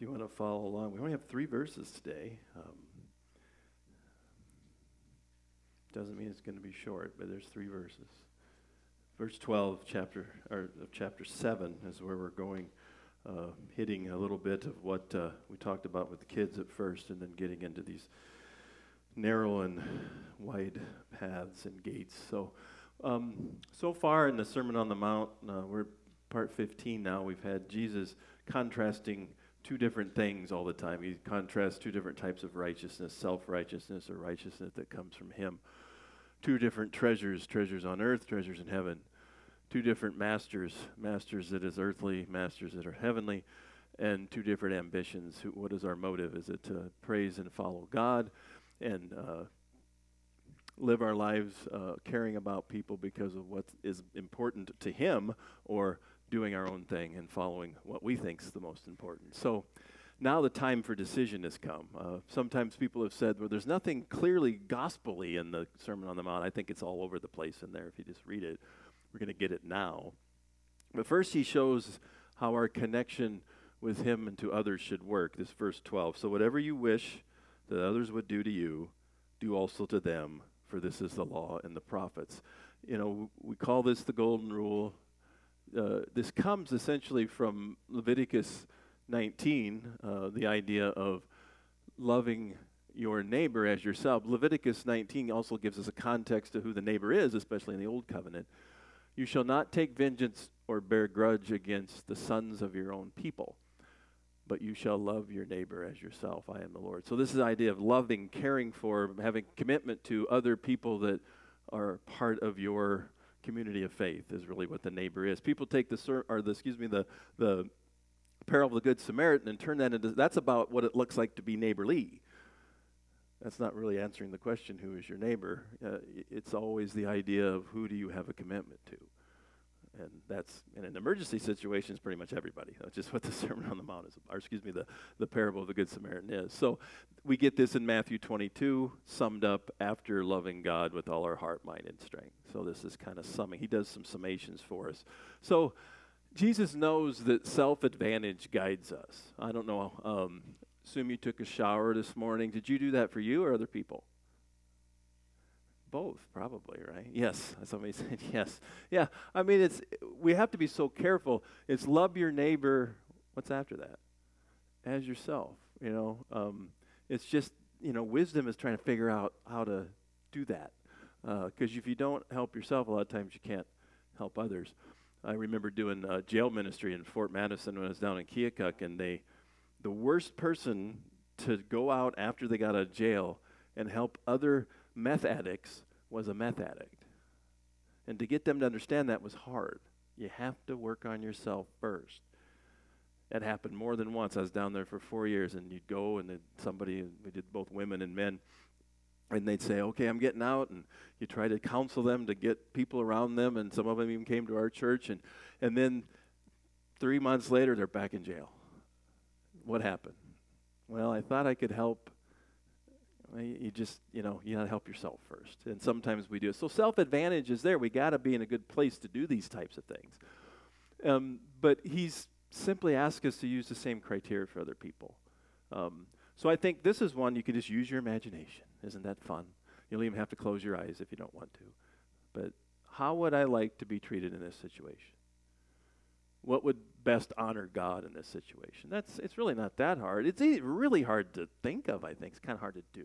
if you want to follow along, we only have three verses today. Um, doesn't mean it's going to be short, but there's three verses. Verse 12, chapter or of chapter 7 is where we're going, uh, hitting a little bit of what uh, we talked about with the kids at first, and then getting into these narrow and wide paths and gates. So, um, so far in the Sermon on the Mount, uh, we're part 15 now. We've had Jesus contrasting two different things all the time. He contrasts two different types of righteousness self righteousness or righteousness that comes from Him. Two different treasures treasures on earth, treasures in heaven. Two different masters masters that is earthly, masters that are heavenly, and two different ambitions. What is our motive? Is it to praise and follow God and uh, live our lives uh, caring about people because of what is important to Him or doing our own thing and following what we think is the most important. So now the time for decision has come. Uh, sometimes people have said, well, there's nothing clearly gospelly in the Sermon on the Mount. I think it's all over the place in there if you just read it. We're going to get it now. But first, he shows how our connection with him and to others should work. This verse 12. So whatever you wish that others would do to you, do also to them, for this is the law and the prophets. You know, we call this the golden rule uh, this comes essentially from Leviticus 19, uh, the idea of loving your neighbor as yourself. Leviticus 19 also gives us a context to who the neighbor is, especially in the Old Covenant. You shall not take vengeance or bear grudge against the sons of your own people, but you shall love your neighbor as yourself. I am the Lord. So, this is the idea of loving, caring for, having commitment to other people that are part of your community of faith is really what the neighbor is. People take the ser- or the excuse me the the parable of the good Samaritan and turn that into that's about what it looks like to be neighborly. That's not really answering the question who is your neighbor. Uh, it's always the idea of who do you have a commitment to and that's in an emergency situation is pretty much everybody. That's just what the Sermon on the Mount is, or excuse me, the, the parable of the Good Samaritan is. So we get this in Matthew 22, summed up after loving God with all our heart, mind, and strength. So this is kind of summing. He does some summations for us. So Jesus knows that self advantage guides us. I don't know. Um, assume you took a shower this morning. Did you do that for you or other people? Both, probably, right? Yes. Somebody said yes. Yeah. I mean, it's we have to be so careful. It's love your neighbor. What's after that? As yourself. You know, um, it's just you know, wisdom is trying to figure out how to do that. Because uh, if you don't help yourself, a lot of times you can't help others. I remember doing uh, jail ministry in Fort Madison when I was down in Keokuk, and they, the worst person to go out after they got out of jail and help other meth addicts was a meth addict. And to get them to understand that was hard. You have to work on yourself first. That happened more than once. I was down there for four years, and you'd go, and somebody, we did both women and men, and they'd say, Okay, I'm getting out. And you try to counsel them to get people around them, and some of them even came to our church. And, and then three months later, they're back in jail. What happened? Well, I thought I could help you just, you know, you got to help yourself first. And sometimes we do. So self advantage is there. We got to be in a good place to do these types of things. Um, but he's simply asked us to use the same criteria for other people. Um, so I think this is one you can just use your imagination. Isn't that fun? You don't even have to close your eyes if you don't want to. But how would I like to be treated in this situation? What would best honor God in this situation? That's it's really not that hard. It's really hard to think of. I think it's kind of hard to do.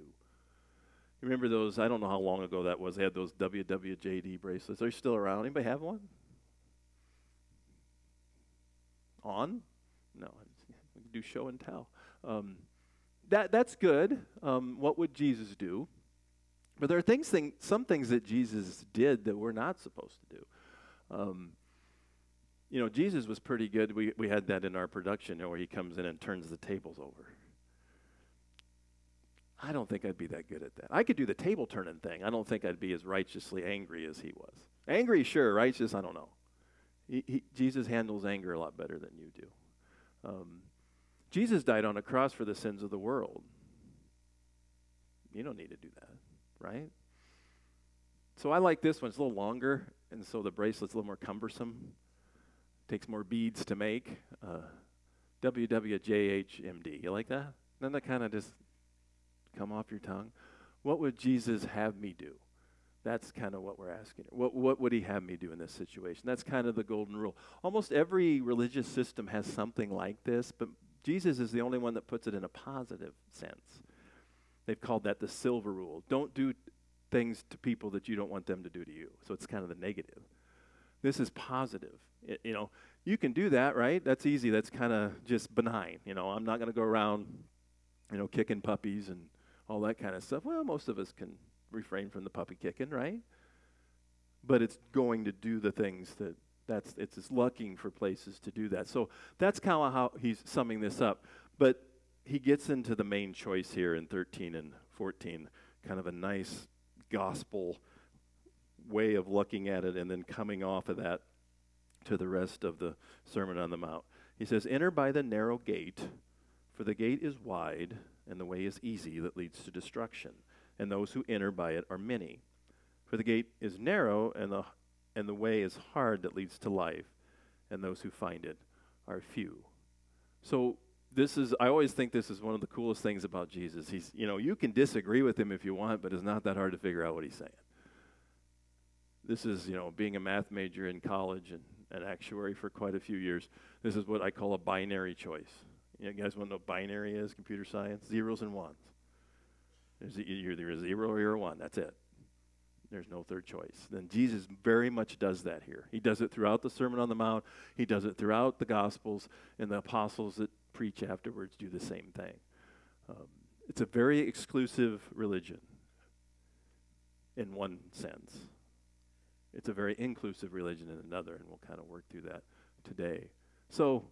You remember those? I don't know how long ago that was. They had those WWJD bracelets. Are you still around? Anybody have one? On? No. We can do show and tell. Um, that that's good. Um, what would Jesus do? But there are things, thing, some things that Jesus did that we're not supposed to do. Um, you know, Jesus was pretty good. We, we had that in our production where he comes in and turns the tables over. I don't think I'd be that good at that. I could do the table turning thing. I don't think I'd be as righteously angry as he was. Angry, sure. Righteous, I don't know. He, he, Jesus handles anger a lot better than you do. Um, Jesus died on a cross for the sins of the world. You don't need to do that, right? So I like this one. It's a little longer, and so the bracelet's a little more cumbersome takes more beads to make. Uh, WWJHMD. You like that? Doesn't that kind of just come off your tongue? What would Jesus have me do? That's kind of what we're asking. What, what would he have me do in this situation? That's kind of the golden rule. Almost every religious system has something like this, but Jesus is the only one that puts it in a positive sense. They've called that the silver rule. Don't do things to people that you don't want them to do to you. So it's kind of the negative. This is positive. It, you know, you can do that, right? That's easy. That's kind of just benign. You know, I'm not going to go around, you know, kicking puppies and all that kind of stuff. Well, most of us can refrain from the puppy kicking, right? But it's going to do the things that that's it's just looking for places to do that. So that's kind of how he's summing this up. But he gets into the main choice here in 13 and 14, kind of a nice gospel way of looking at it and then coming off of that to the rest of the Sermon on the Mount. He says, Enter by the narrow gate, for the gate is wide and the way is easy that leads to destruction, and those who enter by it are many. For the gate is narrow and the, and the way is hard that leads to life, and those who find it are few. So, this is, I always think this is one of the coolest things about Jesus. He's, you know, you can disagree with him if you want, but it's not that hard to figure out what he's saying. This is, you know, being a math major in college and an actuary for quite a few years. This is what I call a binary choice. You, guys want to know what binary is? Computer science? Zeros and ones. There's a, you're either a zero or you're a one. That's it. There's no third choice. Then Jesus very much does that here. He does it throughout the Sermon on the Mount. He does it throughout the Gospels, and the apostles that preach afterwards do the same thing. Um, it's a very exclusive religion in one sense. It's a very inclusive religion in another, and we'll kind of work through that today. So,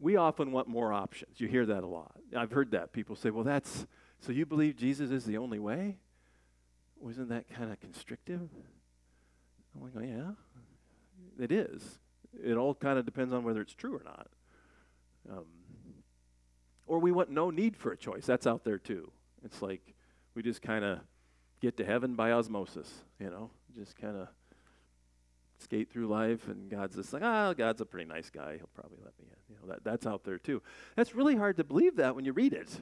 we often want more options. You hear that a lot. I've heard that. People say, well, that's, so you believe Jesus is the only way? Wasn't that kind of constrictive? I'm like, oh, yeah, it is. It all kind of depends on whether it's true or not. Um, or we want no need for a choice. That's out there too. It's like we just kind of get to heaven by osmosis, you know, just kind of skate through life, and God's just like, ah, God's a pretty nice guy. He'll probably let me in. You know, that, that's out there too. That's really hard to believe that when you read it.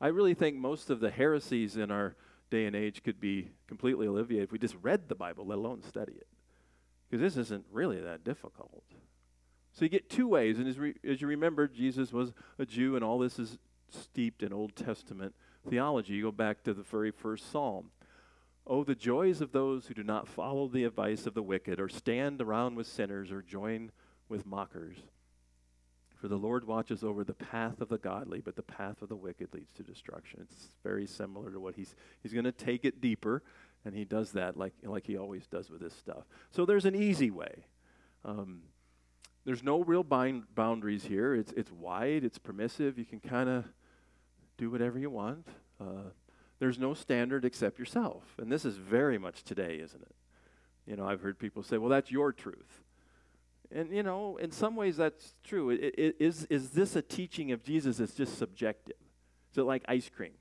I really think most of the heresies in our day and age could be completely alleviated if we just read the Bible, let alone study it. Because this isn't really that difficult. So you get two ways, and as, re- as you remember, Jesus was a Jew, and all this is steeped in Old Testament theology. You go back to the very first psalm. Oh, the joys of those who do not follow the advice of the wicked, or stand around with sinners, or join with mockers. For the Lord watches over the path of the godly, but the path of the wicked leads to destruction. It's very similar to what he's he's going to take it deeper, and he does that like like he always does with this stuff. So there's an easy way. Um, there's no real bind, boundaries here. It's it's wide. It's permissive. You can kind of do whatever you want. Uh, there's no standard except yourself. And this is very much today, isn't it? You know, I've heard people say, well, that's your truth. And, you know, in some ways that's true. It, it, is, is this a teaching of Jesus that's just subjective? Is it like ice cream?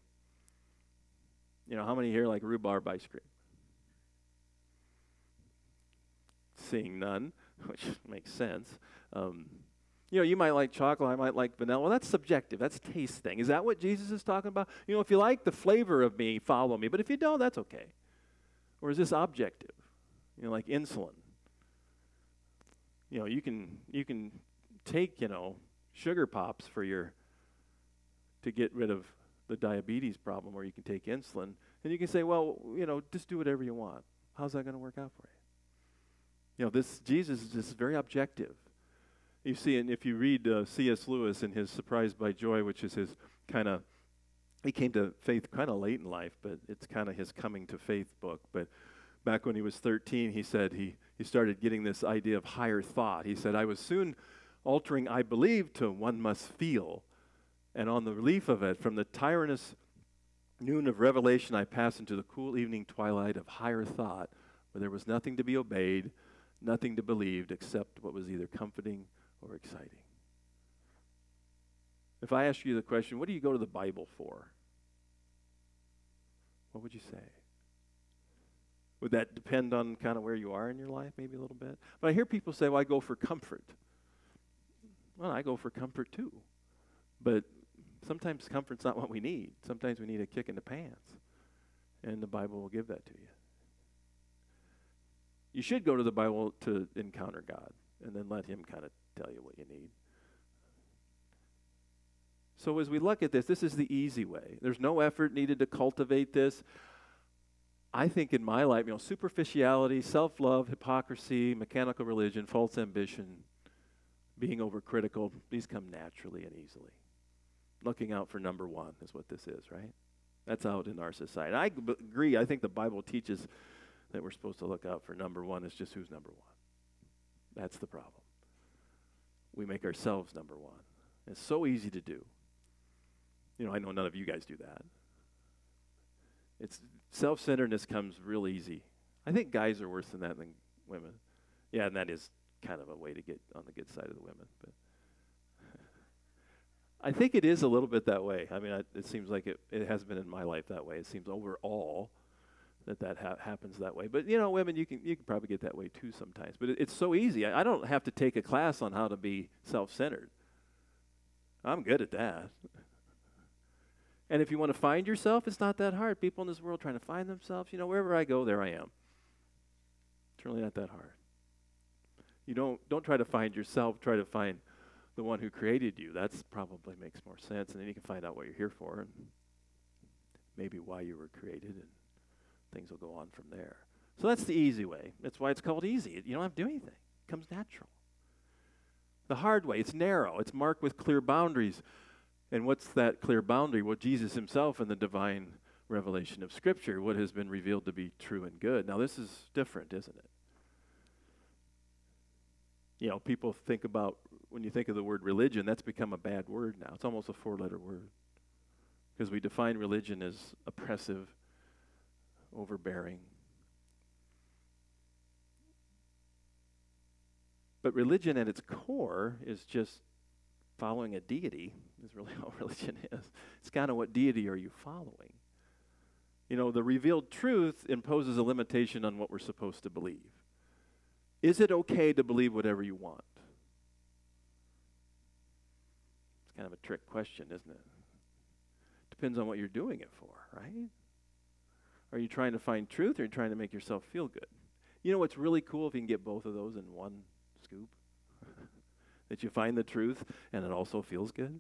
You know, how many here like rhubarb ice cream? Seeing none, which makes sense. Um, you know, you might like chocolate, I might like vanilla. Well, that's subjective. That's taste thing. Is that what Jesus is talking about? You know, if you like the flavor of me, follow me. But if you don't, that's okay. Or is this objective? You know, like insulin. You know, you can you can take, you know, sugar pops for your to get rid of the diabetes problem or you can take insulin and you can say, well, you know, just do whatever you want. How's that going to work out for you? You know, this Jesus is just very objective. You see, and if you read uh, C.S. Lewis in his Surprised by Joy, which is his kind of, he came to faith kind of late in life, but it's kind of his coming to faith book. But back when he was 13, he said he, he started getting this idea of higher thought. He said, I was soon altering I believe to one must feel. And on the relief of it, from the tyrannous noon of revelation, I passed into the cool evening twilight of higher thought, where there was nothing to be obeyed, nothing to believe except what was either comforting or exciting. If I ask you the question, what do you go to the Bible for? What would you say? Would that depend on kind of where you are in your life, maybe a little bit? But I hear people say, well, I go for comfort. Well, I go for comfort too. But sometimes comfort's not what we need. Sometimes we need a kick in the pants. And the Bible will give that to you. You should go to the Bible to encounter God and then let Him kind of tell you what you need. So, as we look at this, this is the easy way. There's no effort needed to cultivate this. I think in my life, you know, superficiality, self love, hypocrisy, mechanical religion, false ambition, being overcritical, these come naturally and easily. Looking out for number one is what this is, right? That's out in our society. I b- agree. I think the Bible teaches that we're supposed to look out for number one. It's just who's number one. That's the problem. We make ourselves number one. It's so easy to do. You know, I know none of you guys do that. It's self centeredness comes real easy. I think guys are worse than that than women. Yeah, and that is kind of a way to get on the good side of the women. But I think it is a little bit that way. I mean, I, it seems like it, it has been in my life that way. It seems overall that that ha- happens that way. But you know, women, you can you can probably get that way too sometimes. But it, it's so easy. I, I don't have to take a class on how to be self-centered. I'm good at that. And if you want to find yourself, it's not that hard. People in this world trying to find themselves, you know, wherever I go, there I am. It's really not that hard. You don't don't try to find yourself, try to find the one who created you. That's probably makes more sense and then you can find out what you're here for and maybe why you were created and things will go on from there. So that's the easy way. That's why it's called easy. You don't have to do anything. It comes natural. The hard way, it's narrow. It's marked with clear boundaries. And what's that clear boundary? Well, Jesus himself in the divine revelation of Scripture, what has been revealed to be true and good. Now, this is different, isn't it? You know, people think about, when you think of the word religion, that's become a bad word now. It's almost a four letter word. Because we define religion as oppressive, overbearing. But religion at its core is just following a deity, is really all religion is. It's kind of what deity are you following? You know, the revealed truth imposes a limitation on what we're supposed to believe. Is it okay to believe whatever you want? It's kind of a trick question, isn't it? Depends on what you're doing it for, right? Are you trying to find truth or are you trying to make yourself feel good? You know what's really cool if you can get both of those in one scoop? that you find the truth and it also feels good.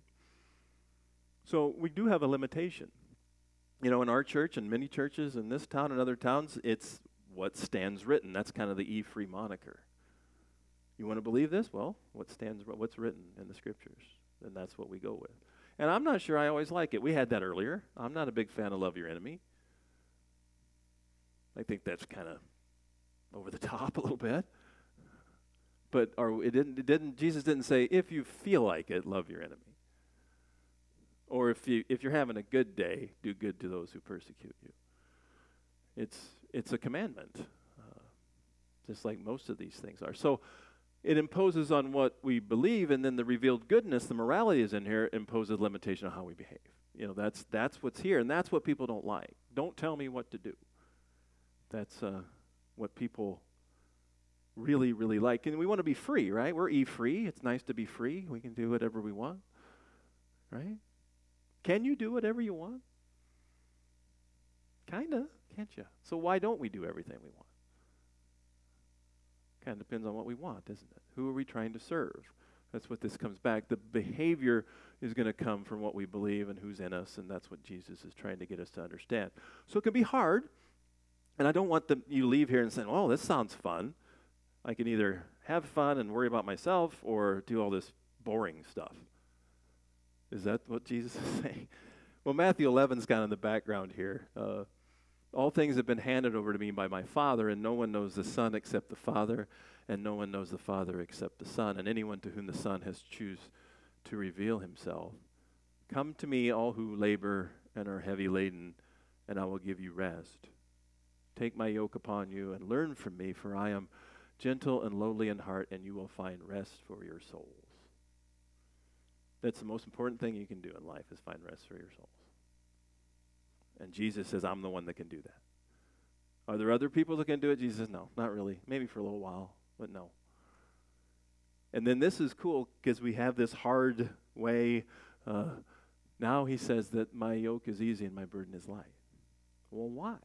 So we do have a limitation. You know, in our church and many churches in this town and other towns, it's what stands written. That's kind of the E free moniker. You want to believe this? Well, what stands what's written in the scriptures? And that's what we go with. And I'm not sure I always like it. We had that earlier. I'm not a big fan of love your enemy. I think that's kind of over the top a little bit. But it didn't, it didn't Jesus didn't say if you feel like it, love your enemy. Or if you if you're having a good day, do good to those who persecute you. It's it's a commandment, uh, just like most of these things are. So it imposes on what we believe, and then the revealed goodness, the morality is in here, imposes limitation on how we behave. You know, that's that's what's here, and that's what people don't like. Don't tell me what to do. That's uh, what people really, really like. And we want to be free, right? We're e free. It's nice to be free. We can do whatever we want, right? Can you do whatever you want? Kind of, can't you? So why don't we do everything we want? Kind of depends on what we want, isn't it? Who are we trying to serve? That's what this comes back. The behavior is going to come from what we believe and who's in us, and that's what Jesus is trying to get us to understand. So it can be hard, and I don't want the, you leave here and say, "Oh, this sounds fun." I can either have fun and worry about myself or do all this boring stuff. Is that what Jesus is saying? Well, Matthew 11's kind of in the background here. Uh, all things have been handed over to me by my Father, and no one knows the Son except the Father, and no one knows the Father except the Son, and anyone to whom the Son has choose to reveal himself. Come to me, all who labor and are heavy laden, and I will give you rest. Take my yoke upon you and learn from me, for I am gentle and lowly in heart, and you will find rest for your souls. That's the most important thing you can do in life is find rest for your souls. And Jesus says, I'm the one that can do that. Are there other people that can do it? Jesus says, no, not really. Maybe for a little while, but no. And then this is cool because we have this hard way. Uh, now he says that my yoke is easy and my burden is light. Well, why?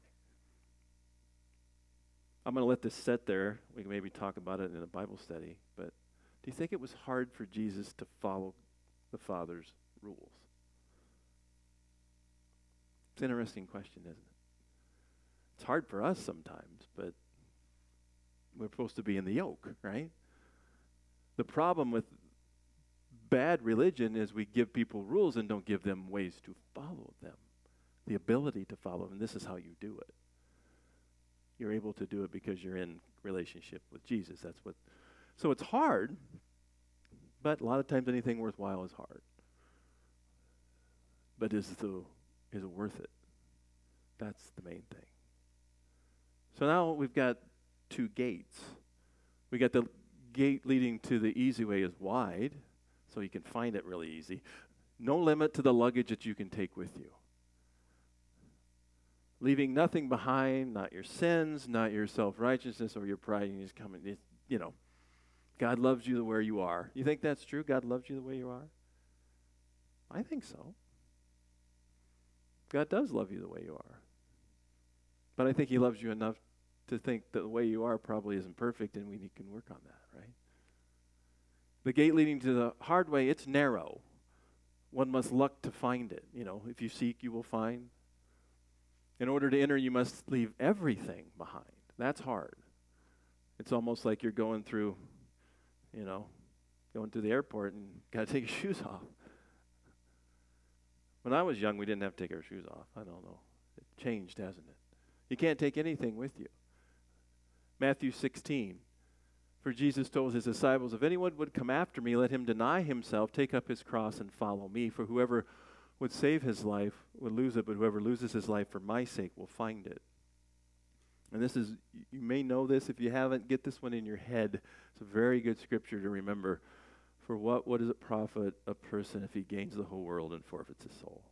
I'm going to let this sit there. We can maybe talk about it in a Bible study. But do you think it was hard for Jesus to follow the Father's rules? It's an interesting question, isn't it? It's hard for us sometimes, but we're supposed to be in the yoke, right? The problem with bad religion is we give people rules and don't give them ways to follow them, the ability to follow them. This is how you do it. You're able to do it because you're in relationship with Jesus. That's what. So it's hard, but a lot of times anything worthwhile is hard. But is the is it worth it? That's the main thing. So now we've got two gates. We got the gate leading to the easy way is wide, so you can find it really easy. No limit to the luggage that you can take with you. Leaving nothing behind, not your sins, not your self righteousness or your pride, and just coming. You know, God loves you the way you are. You think that's true? God loves you the way you are? I think so. God does love you the way you are. But I think He loves you enough to think that the way you are probably isn't perfect and we can work on that, right? The gate leading to the hard way, it's narrow. One must look to find it. You know, if you seek, you will find. In order to enter, you must leave everything behind. That's hard. It's almost like you're going through, you know, going to the airport and got to take your shoes off. When I was young, we didn't have to take our shoes off. I don't know. It changed, hasn't it? You can't take anything with you. Matthew 16. For Jesus told his disciples, If anyone would come after me, let him deny himself, take up his cross, and follow me. For whoever would save his life would lose it, but whoever loses his life for my sake will find it. And this is, you may know this. If you haven't, get this one in your head. It's a very good scripture to remember. For what, what does it profit a person if he gains the whole world and forfeits his soul?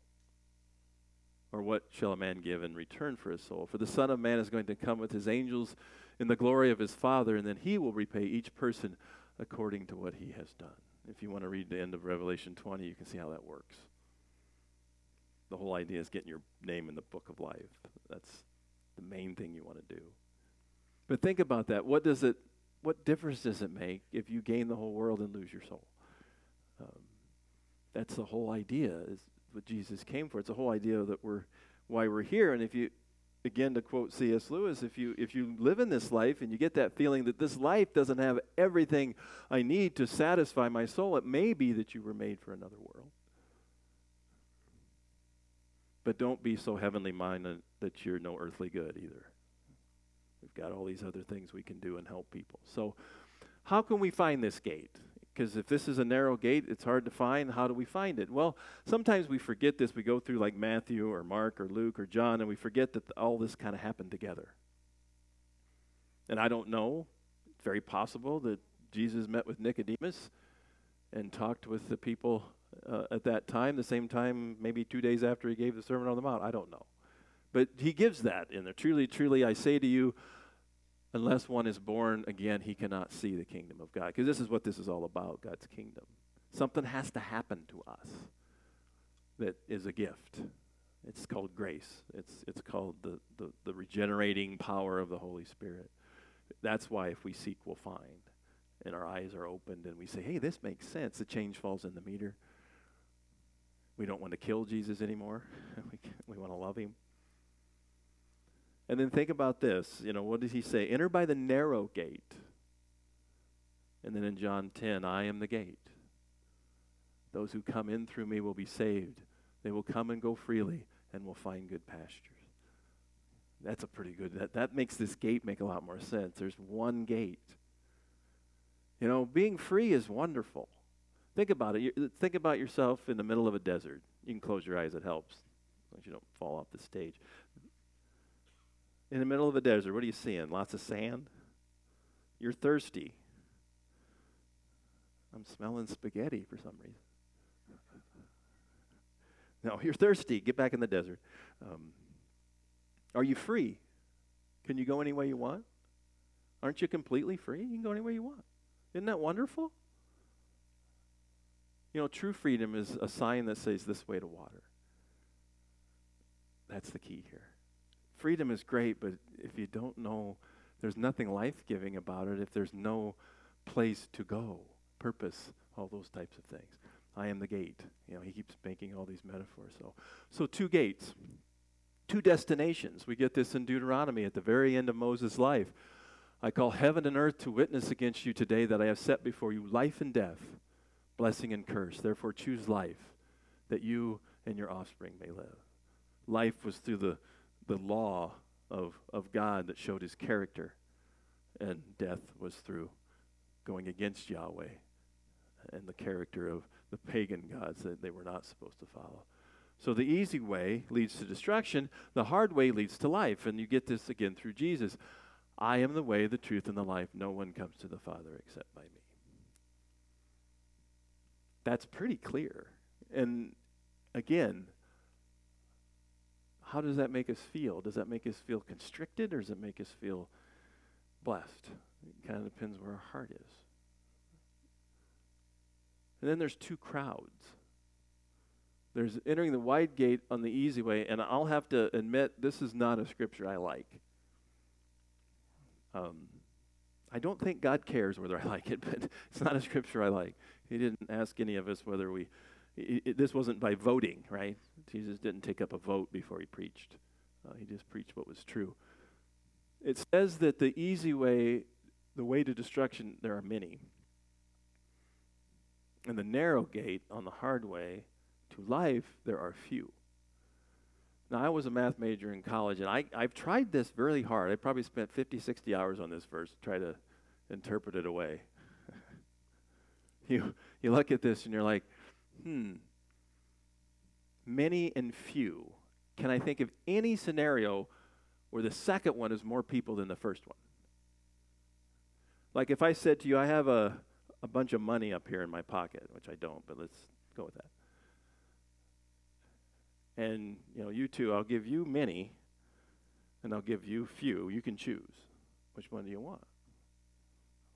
Or what shall a man give in return for his soul? For the Son of Man is going to come with his angels in the glory of his Father, and then he will repay each person according to what he has done. If you want to read the end of Revelation 20, you can see how that works. The whole idea is getting your name in the book of life. That's the main thing you want to do. But think about that. What does it what difference does it make if you gain the whole world and lose your soul? Um, that's the whole idea is what Jesus came for. It's the whole idea that we're why we're here. And if you again to quote C.S. Lewis, if you if you live in this life and you get that feeling that this life doesn't have everything I need to satisfy my soul, it may be that you were made for another world. But don't be so heavenly minded that you're no earthly good either. We've got all these other things we can do and help people. So, how can we find this gate? Because if this is a narrow gate, it's hard to find. How do we find it? Well, sometimes we forget this. We go through like Matthew or Mark or Luke or John, and we forget that all this kind of happened together. And I don't know. It's very possible that Jesus met with Nicodemus and talked with the people uh, at that time, the same time, maybe two days after he gave the Sermon on the Mount. I don't know. But he gives that in there. Truly, truly, I say to you, unless one is born again, he cannot see the kingdom of God. Because this is what this is all about God's kingdom. Something has to happen to us that is a gift. It's called grace, it's, it's called the, the, the regenerating power of the Holy Spirit. That's why if we seek, we'll find. And our eyes are opened and we say, hey, this makes sense. The change falls in the meter. We don't want to kill Jesus anymore. we, we want to love him. And then think about this. You know, what does he say? Enter by the narrow gate. And then in John 10, I am the gate. Those who come in through me will be saved. They will come and go freely and will find good pastures. That's a pretty good, that, that makes this gate make a lot more sense. There's one gate. You know, being free is wonderful. Think about it. You, think about yourself in the middle of a desert. You can close your eyes, it helps. As long as you don't fall off the stage in the middle of a desert, what are you seeing? Lots of sand? You're thirsty. I'm smelling spaghetti for some reason. No, you're thirsty. Get back in the desert. Um, are you free? Can you go any way you want? Aren't you completely free? You can go any way you want. Isn't that wonderful? You know, true freedom is a sign that says this way to water. That's the key here. Freedom is great, but if you don't know, there's nothing life giving about it if there's no place to go, purpose, all those types of things. I am the gate. You know, he keeps making all these metaphors. So, so two gates, two destinations. We get this in Deuteronomy at the very end of Moses' life. I call heaven and earth to witness against you today that I have set before you life and death, blessing and curse. Therefore, choose life, that you and your offspring may live. Life was through the, the law of, of God that showed his character, and death was through going against Yahweh and the character of the pagan gods that they were not supposed to follow. So the easy way leads to destruction, the hard way leads to life. And you get this again through Jesus. I am the way, the truth, and the life. No one comes to the Father except by me. That's pretty clear. And again, how does that make us feel? Does that make us feel constricted or does it make us feel blessed? It kind of depends where our heart is. And then there's two crowds. There's entering the wide gate on the easy way, and I'll have to admit this is not a scripture I like. Um, I don't think God cares whether I like it, but it's not a scripture I like. He didn't ask any of us whether we. It, this wasn't by voting, right? Jesus didn't take up a vote before he preached. Uh, he just preached what was true. It says that the easy way, the way to destruction, there are many. And the narrow gate on the hard way to life, there are few. Now, I was a math major in college, and I, I've tried this really hard. I probably spent 50, 60 hours on this verse to try to interpret it away. you, you look at this and you're like, hmm, many and few. Can I think of any scenario where the second one is more people than the first one? Like if I said to you, I have a, a bunch of money up here in my pocket, which I don't, but let's go with that. And, you know, you two, I'll give you many, and I'll give you few. You can choose. Which one do you want?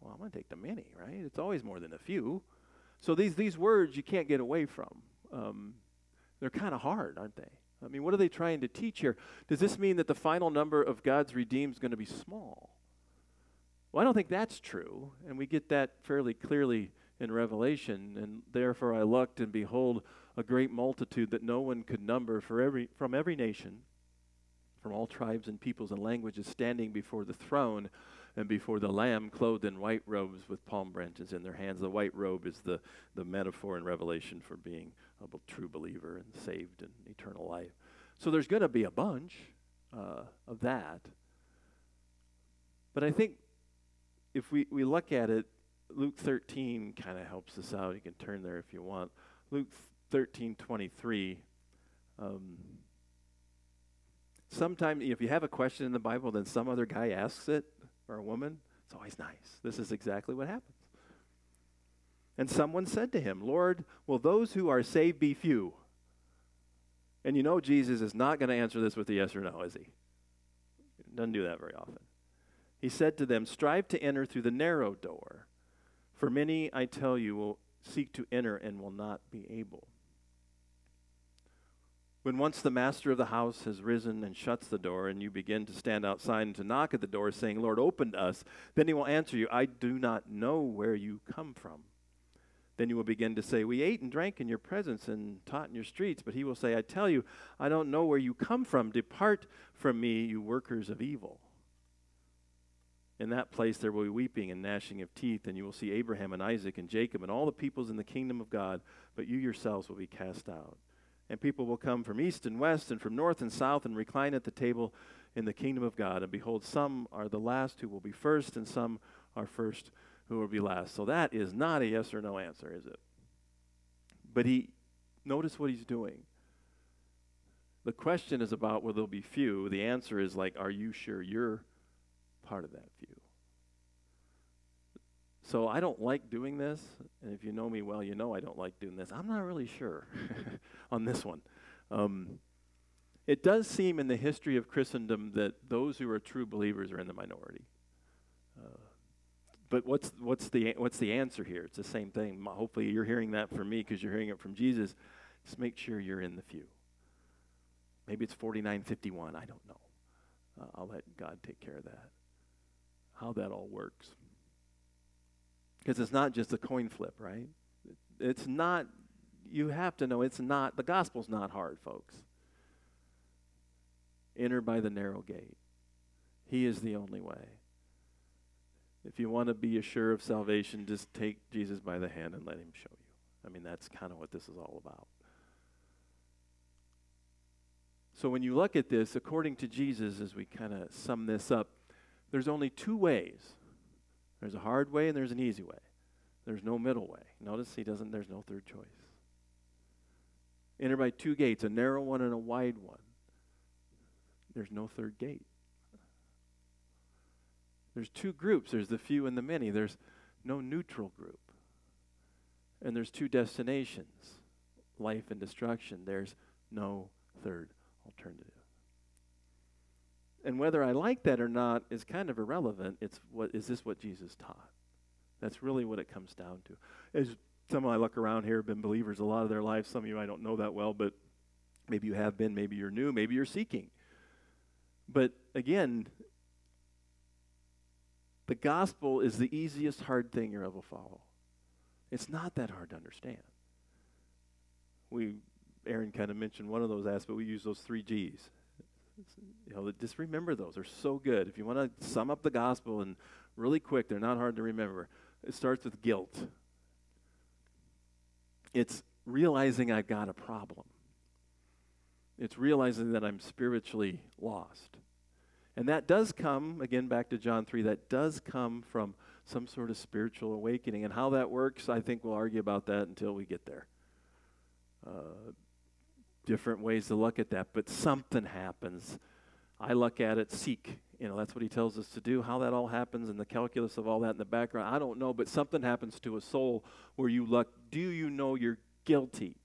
Well, I'm going to take the many, right? It's always more than a few. So these, these words you can't get away from. Um, they're kind of hard, aren't they? I mean, what are they trying to teach here? Does this mean that the final number of God's redeemed is going to be small? Well, I don't think that's true, and we get that fairly clearly in Revelation. And therefore I looked, and behold, a great multitude that no one could number for every, from every nation, from all tribes and peoples and languages, standing before the throne and before the Lamb, clothed in white robes with palm branches in their hands. The white robe is the, the metaphor in Revelation for being a true believer and saved in eternal life. So there's going to be a bunch uh, of that. But I think if we, we look at it, Luke 13 kind of helps us out. You can turn there if you want. Luke 13 23. Um, sometimes, if you have a question in the Bible, then some other guy asks it, or a woman. It's always nice. This is exactly what happens. And someone said to him, Lord, will those who are saved be few? And you know Jesus is not going to answer this with a yes or no, is he? He doesn't do that very often. He said to them, Strive to enter through the narrow door, for many, I tell you, will seek to enter and will not be able. When once the master of the house has risen and shuts the door, and you begin to stand outside and to knock at the door, saying, Lord, open to us, then he will answer you, I do not know where you come from. Then you will begin to say, We ate and drank in your presence and taught in your streets. But he will say, I tell you, I don't know where you come from. Depart from me, you workers of evil. In that place there will be weeping and gnashing of teeth, and you will see Abraham and Isaac and Jacob and all the peoples in the kingdom of God, but you yourselves will be cast out. And people will come from east and west and from north and south and recline at the table in the kingdom of God. And behold, some are the last who will be first, and some are first who will be last. So that is not a yes or no answer, is it? But he, notice what he's doing. The question is about will there'll be few. The answer is like, are you sure you're part of that few? So I don't like doing this, and if you know me well, you know I don't like doing this. I'm not really sure on this one. Um, it does seem in the history of Christendom that those who are true believers are in the minority. Uh, but what's, what's, the, what's the answer here? It's the same thing. Hopefully, you're hearing that from me because you're hearing it from Jesus. Just make sure you're in the few. Maybe it's 4951. I don't know. Uh, I'll let God take care of that. How that all works. Because it's not just a coin flip, right? It's not, you have to know it's not, the gospel's not hard, folks. Enter by the narrow gate. He is the only way. If you want to be assured of salvation, just take Jesus by the hand and let him show you. I mean, that's kind of what this is all about. So when you look at this, according to Jesus, as we kind of sum this up, there's only two ways. There's a hard way and there's an easy way. There's no middle way. Notice he doesn't, there's no third choice. Enter by two gates, a narrow one and a wide one. There's no third gate. There's two groups there's the few and the many. There's no neutral group. And there's two destinations life and destruction. There's no third alternative. And whether I like that or not is kind of irrelevant. It's what is this what Jesus taught? That's really what it comes down to. As some of I look around here have been believers a lot of their lives. Some of you I don't know that well, but maybe you have been, maybe you're new, maybe you're seeking. But again, the gospel is the easiest hard thing you'll ever follow. It's not that hard to understand. We Aaron kind of mentioned one of those aspects. We use those three G's. You know, just remember those. They're so good. If you want to sum up the gospel and really quick, they're not hard to remember. It starts with guilt. It's realizing I've got a problem. It's realizing that I'm spiritually lost. And that does come, again, back to John 3, that does come from some sort of spiritual awakening. And how that works, I think we'll argue about that until we get there. Uh, different ways to look at that, but something happens. I look at it, seek. You know, that's what he tells us to do. How that all happens and the calculus of all that in the background, I don't know, but something happens to a soul where you look, do you know you're guilty?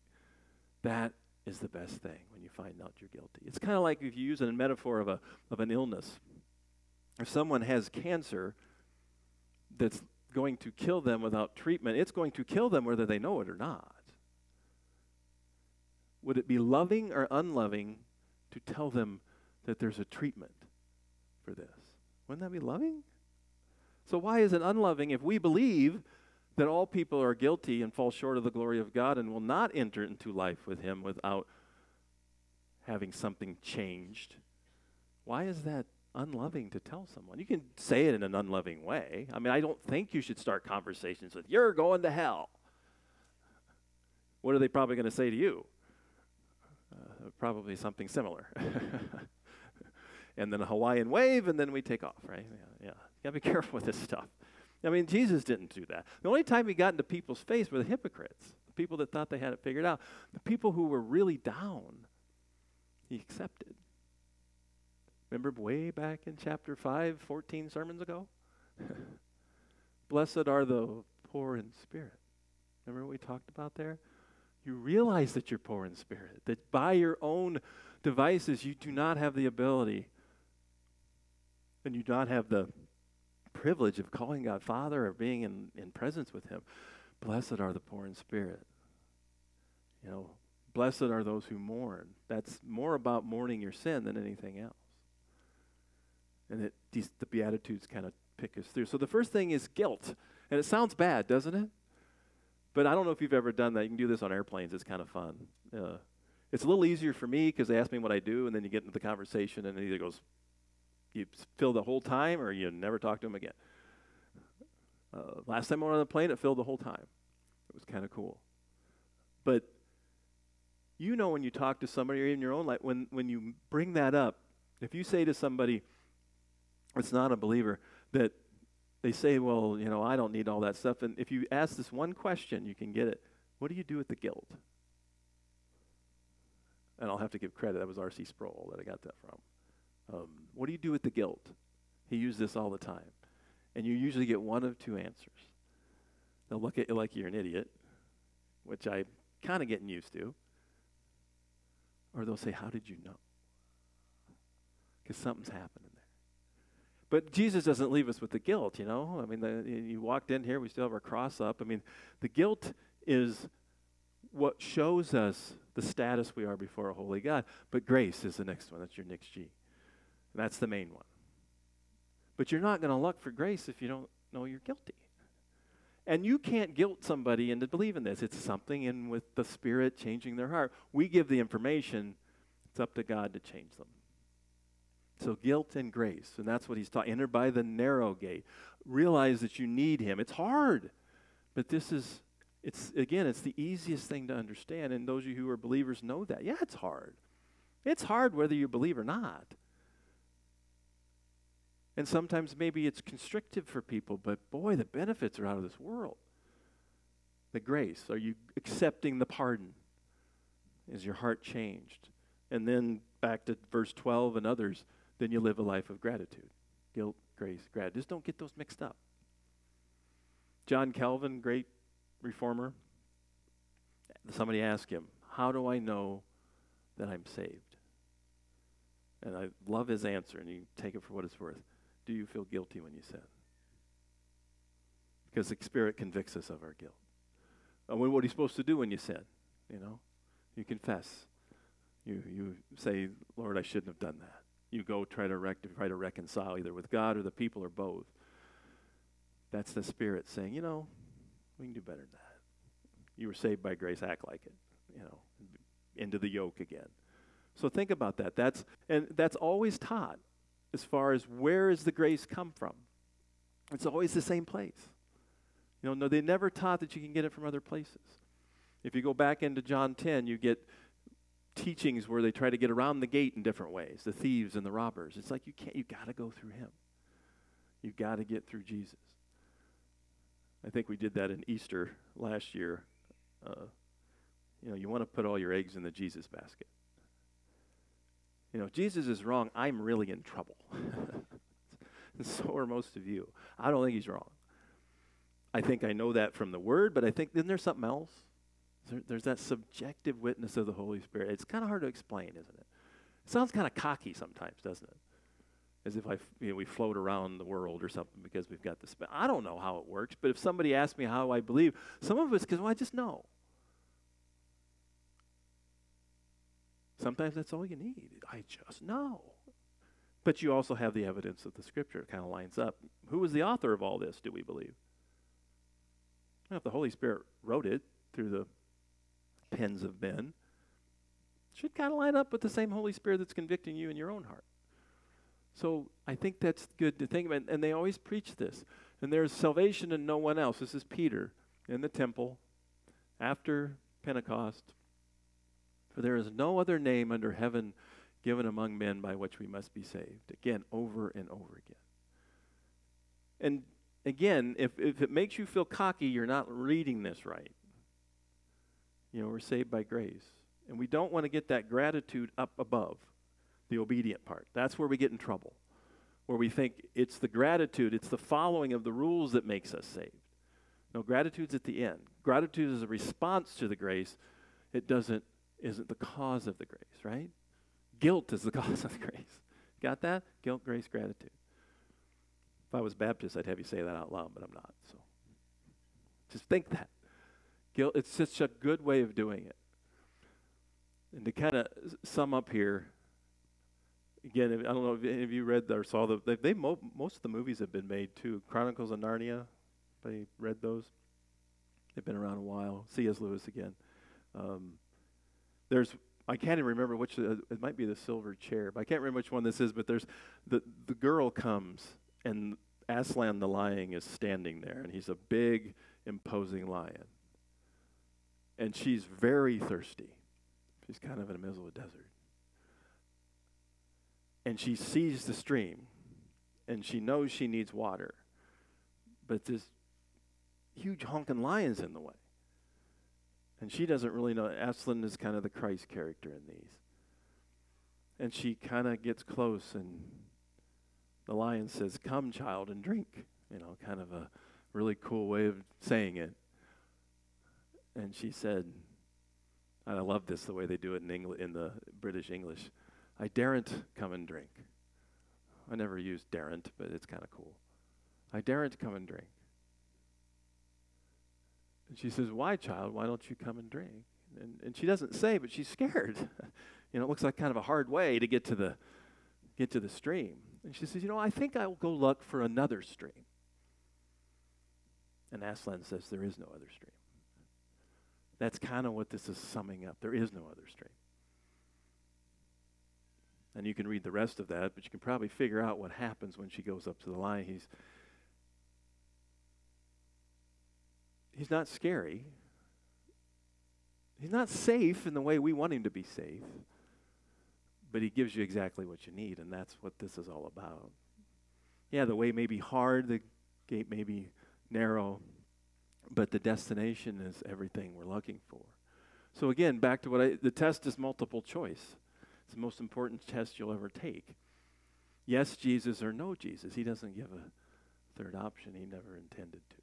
That is the best thing when you find out you're guilty. It's kind of like if you use a metaphor of, a, of an illness. If someone has cancer that's going to kill them without treatment, it's going to kill them whether they know it or not. Would it be loving or unloving to tell them that there's a treatment for this? Wouldn't that be loving? So, why is it unloving if we believe that all people are guilty and fall short of the glory of God and will not enter into life with Him without having something changed? Why is that unloving to tell someone? You can say it in an unloving way. I mean, I don't think you should start conversations with, You're going to hell. What are they probably going to say to you? Probably something similar. and then a Hawaiian wave, and then we take off, right? Yeah, yeah. You gotta be careful with this stuff. I mean, Jesus didn't do that. The only time he got into people's face were the hypocrites, the people that thought they had it figured out, the people who were really down. He accepted. Remember way back in chapter 5, 14 sermons ago? Blessed are the poor in spirit. Remember what we talked about there? You realize that you're poor in spirit, that by your own devices you do not have the ability and you do not have the privilege of calling God Father or being in, in presence with Him. Blessed are the poor in spirit. You know, blessed are those who mourn. That's more about mourning your sin than anything else. And it, these, the Beatitudes kind of pick us through. So the first thing is guilt. And it sounds bad, doesn't it? But I don't know if you've ever done that. You can do this on airplanes. It's kind of fun. Uh, it's a little easier for me because they ask me what I do, and then you get into the conversation, and it either goes, you fill the whole time, or you never talk to them again. Uh, last time I went on the plane, it filled the whole time. It was kind of cool. But you know when you talk to somebody, or in your own life, when, when you bring that up, if you say to somebody that's not a believer that they say, well, you know, I don't need all that stuff. And if you ask this one question, you can get it. What do you do with the guilt? And I'll have to give credit. That was R.C. Sproul that I got that from. Um, what do you do with the guilt? He used this all the time. And you usually get one of two answers. They'll look at you like you're an idiot, which I'm kind of getting used to. Or they'll say, How did you know? Because something's happening there. But Jesus doesn't leave us with the guilt, you know? I mean, the, you walked in here, we still have our cross up. I mean, the guilt is what shows us the status we are before a holy God. But grace is the next one. That's your next G. That's the main one. But you're not going to look for grace if you don't know you're guilty. And you can't guilt somebody into believing this. It's something in with the Spirit changing their heart. We give the information, it's up to God to change them. So, guilt and grace, and that's what he's taught. Enter by the narrow gate. Realize that you need him. It's hard, but this is, it's again, it's the easiest thing to understand. And those of you who are believers know that. Yeah, it's hard. It's hard whether you believe or not. And sometimes maybe it's constrictive for people, but boy, the benefits are out of this world. The grace. Are you accepting the pardon? Is your heart changed? And then back to verse 12 and others, then you live a life of gratitude. Guilt, grace, gratitude. Just don't get those mixed up. John Calvin, great reformer, somebody asked him, How do I know that I'm saved? And I love his answer, and you take it for what it's worth do you feel guilty when you sin? Because the Spirit convicts us of our guilt. Uh, what are you supposed to do when you sin? You know, you confess. You, you say, Lord, I shouldn't have done that. You go try to, rec- try to reconcile either with God or the people or both. That's the Spirit saying, you know, we can do better than that. You were saved by grace, act like it. You know, into the yoke again. So think about that. That's and that's always taught as far as where is the grace come from. It's always the same place. You know, no, they never taught that you can get it from other places. If you go back into John 10, you get teachings where they try to get around the gate in different ways, the thieves and the robbers. It's like you can't, you got to go through him. You got to get through Jesus. I think we did that in Easter last year. Uh, you know, you want to put all your eggs in the Jesus basket. You know, if Jesus is wrong, I'm really in trouble. and so are most of you. I don't think he's wrong. I think I know that from the word, but I think, isn't there something else? There, there's that subjective witness of the Holy Spirit. It's kind of hard to explain, isn't it? It sounds kind of cocky sometimes, doesn't it? As if I, you know, we float around the world or something because we've got this. I don't know how it works, but if somebody asks me how I believe, some of us, because well, I just know. Sometimes that's all you need. I just know. But you also have the evidence of the scripture. It kind of lines up. Who was the author of all this, do we believe? Well, if the Holy Spirit wrote it through the pens of men, should kind of line up with the same Holy Spirit that's convicting you in your own heart. So I think that's good to think about. And they always preach this. And there's salvation in no one else. This is Peter in the temple after Pentecost. For there is no other name under heaven given among men by which we must be saved. Again, over and over again. And again, if, if it makes you feel cocky, you're not reading this right. You know, we're saved by grace. And we don't want to get that gratitude up above the obedient part. That's where we get in trouble, where we think it's the gratitude, it's the following of the rules that makes us saved. No, gratitude's at the end. Gratitude is a response to the grace. It doesn't isn't the cause of the grace, right? Guilt is the cause of the grace. Got that? Guilt, grace, gratitude. If I was Baptist, I'd have you say that out loud, but I'm not. So just think that. Guilt, it's such a good way of doing it. And to kind of sum up here, again, I don't know if any of you read or saw the, they, they mo- most of the movies have been made too. Chronicles of Narnia, they read those. They've been around a while. C.S. Lewis again. Um, there's I can't even remember which uh, it might be the silver chair, but I can't remember which one this is. But there's the the girl comes and Aslan the lion is standing there, and he's a big, imposing lion, and she's very thirsty. She's kind of in the middle of a desert, and she sees the stream, and she knows she needs water, but this huge honking lion's in the way. And she doesn't really know. Aslan is kind of the Christ character in these. And she kind of gets close, and the lion says, Come, child, and drink. You know, kind of a really cool way of saying it. And she said, and I love this the way they do it in Engl- in the British English. I daren't come and drink. I never used daren't, but it's kind of cool. I daren't come and drink. And she says, Why, child? Why don't you come and drink? And, and she doesn't say, but she's scared. you know, it looks like kind of a hard way to get to the get to the stream. And she says, You know, I think I will go look for another stream. And Aslan says, There is no other stream. That's kind of what this is summing up. There is no other stream. And you can read the rest of that, but you can probably figure out what happens when she goes up to the line. He's He's not scary. He's not safe in the way we want him to be safe. But he gives you exactly what you need, and that's what this is all about. Yeah, the way may be hard, the gate may be narrow, but the destination is everything we're looking for. So again, back to what I the test is multiple choice. It's the most important test you'll ever take. Yes, Jesus or no Jesus. He doesn't give a third option. He never intended to.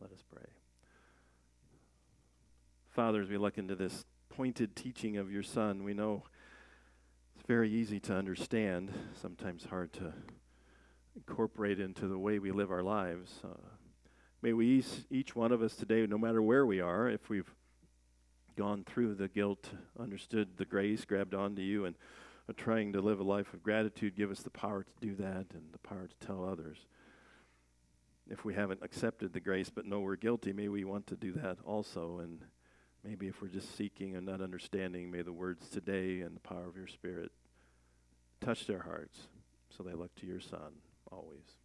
Let us pray. Father, as we look into this pointed teaching of your Son, we know it's very easy to understand, sometimes hard to incorporate into the way we live our lives. Uh, May we each, one of us today, no matter where we are, if we've gone through the guilt, understood the grace, grabbed onto you, and are trying to live a life of gratitude, give us the power to do that and the power to tell others. If we haven't accepted the grace but know we're guilty, may we want to do that also. And maybe if we're just seeking and not understanding, may the words today and the power of your Spirit touch their hearts so they look to your Son always.